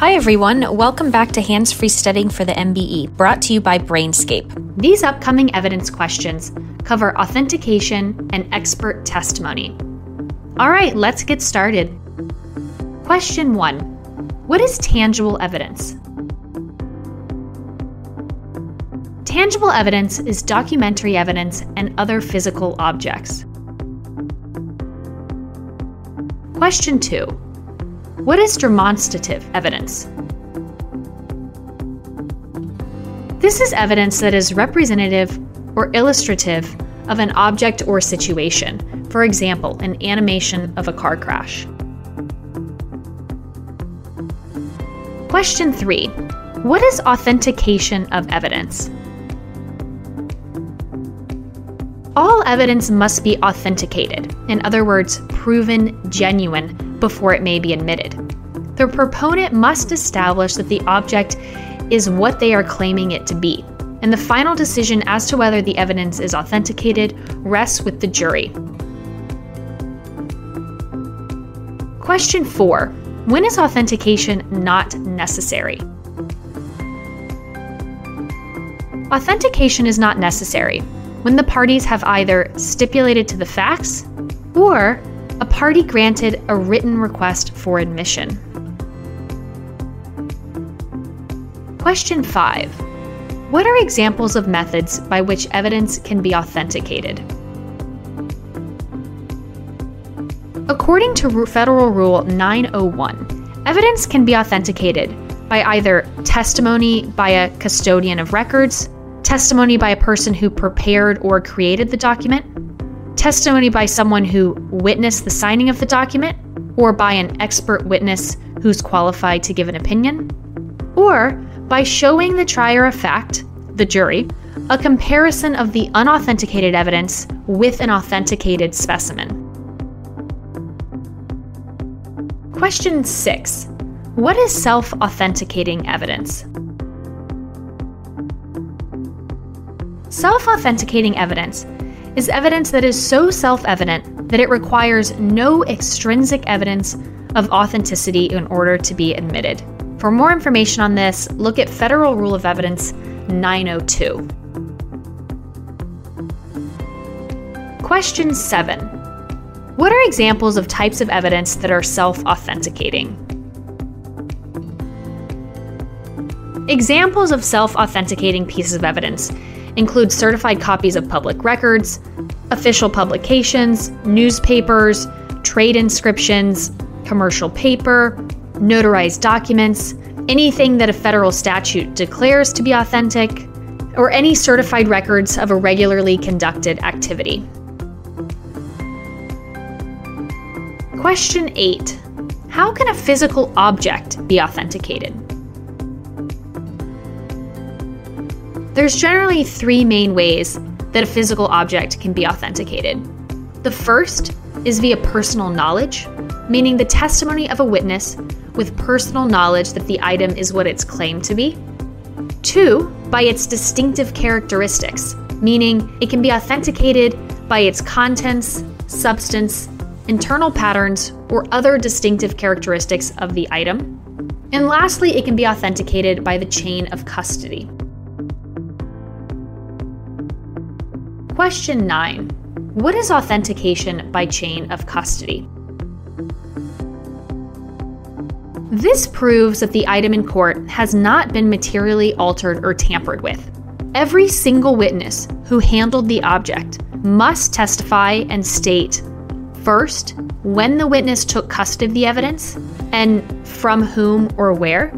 Hi, everyone. Welcome back to Hands Free Studying for the MBE, brought to you by Brainscape. These upcoming evidence questions cover authentication and expert testimony. All right, let's get started. Question 1 What is tangible evidence? Tangible evidence is documentary evidence and other physical objects. Question 2 What is demonstrative evidence? This is evidence that is representative or illustrative of an object or situation, for example, an animation of a car crash. Question 3 What is authentication of evidence? All evidence must be authenticated, in other words, proven genuine, before it may be admitted. The proponent must establish that the object is what they are claiming it to be, and the final decision as to whether the evidence is authenticated rests with the jury. Question 4 When is authentication not necessary? Authentication is not necessary when the parties have either stipulated to the facts or a party granted a written request for admission. Question 5. What are examples of methods by which evidence can be authenticated? According to Federal Rule 901, evidence can be authenticated by either testimony by a custodian of records, testimony by a person who prepared or created the document, testimony by someone who witnessed the signing of the document, or by an expert witness who's qualified to give an opinion, or by showing the trier of fact, the jury, a comparison of the unauthenticated evidence with an authenticated specimen. Question 6. What is self authenticating evidence? Self authenticating evidence is evidence that is so self evident that it requires no extrinsic evidence of authenticity in order to be admitted. For more information on this, look at Federal Rule of Evidence 902. Question 7. What are examples of types of evidence that are self authenticating? Examples of self authenticating pieces of evidence include certified copies of public records, official publications, newspapers, trade inscriptions, commercial paper, notarized documents, anything that a federal statute declares to be authentic, or any certified records of a regularly conducted activity. Question 8 How can a physical object be authenticated? There's generally three main ways that a physical object can be authenticated. The first is via personal knowledge, meaning the testimony of a witness with personal knowledge that the item is what it's claimed to be. Two, by its distinctive characteristics, meaning it can be authenticated by its contents, substance, internal patterns, or other distinctive characteristics of the item. And lastly, it can be authenticated by the chain of custody. Question 9. What is authentication by chain of custody? This proves that the item in court has not been materially altered or tampered with. Every single witness who handled the object must testify and state first, when the witness took custody of the evidence and from whom or where,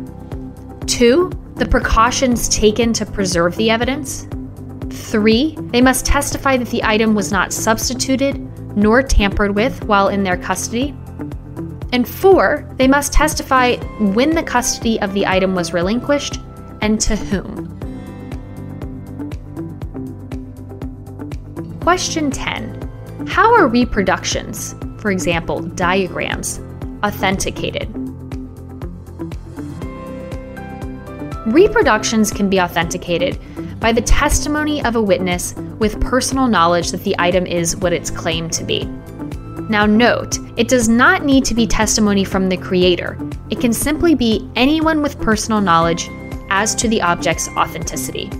two, the precautions taken to preserve the evidence, Three, they must testify that the item was not substituted nor tampered with while in their custody. And four, they must testify when the custody of the item was relinquished and to whom. Question 10 How are reproductions, for example, diagrams, authenticated? Reproductions can be authenticated by the testimony of a witness with personal knowledge that the item is what it's claimed to be. Now, note, it does not need to be testimony from the creator. It can simply be anyone with personal knowledge as to the object's authenticity.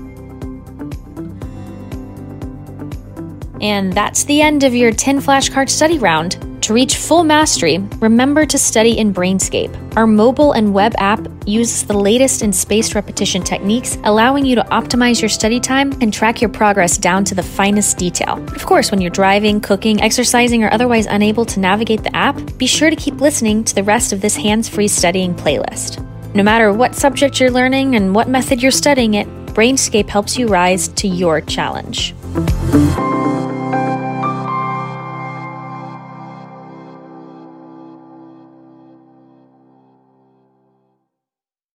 And that's the end of your 10 flashcard study round. To reach full mastery, remember to study in Brainscape. Our mobile and web app uses the latest in spaced repetition techniques, allowing you to optimize your study time and track your progress down to the finest detail. Of course, when you're driving, cooking, exercising, or otherwise unable to navigate the app, be sure to keep listening to the rest of this hands free studying playlist. No matter what subject you're learning and what method you're studying it, Brainscape helps you rise to your challenge.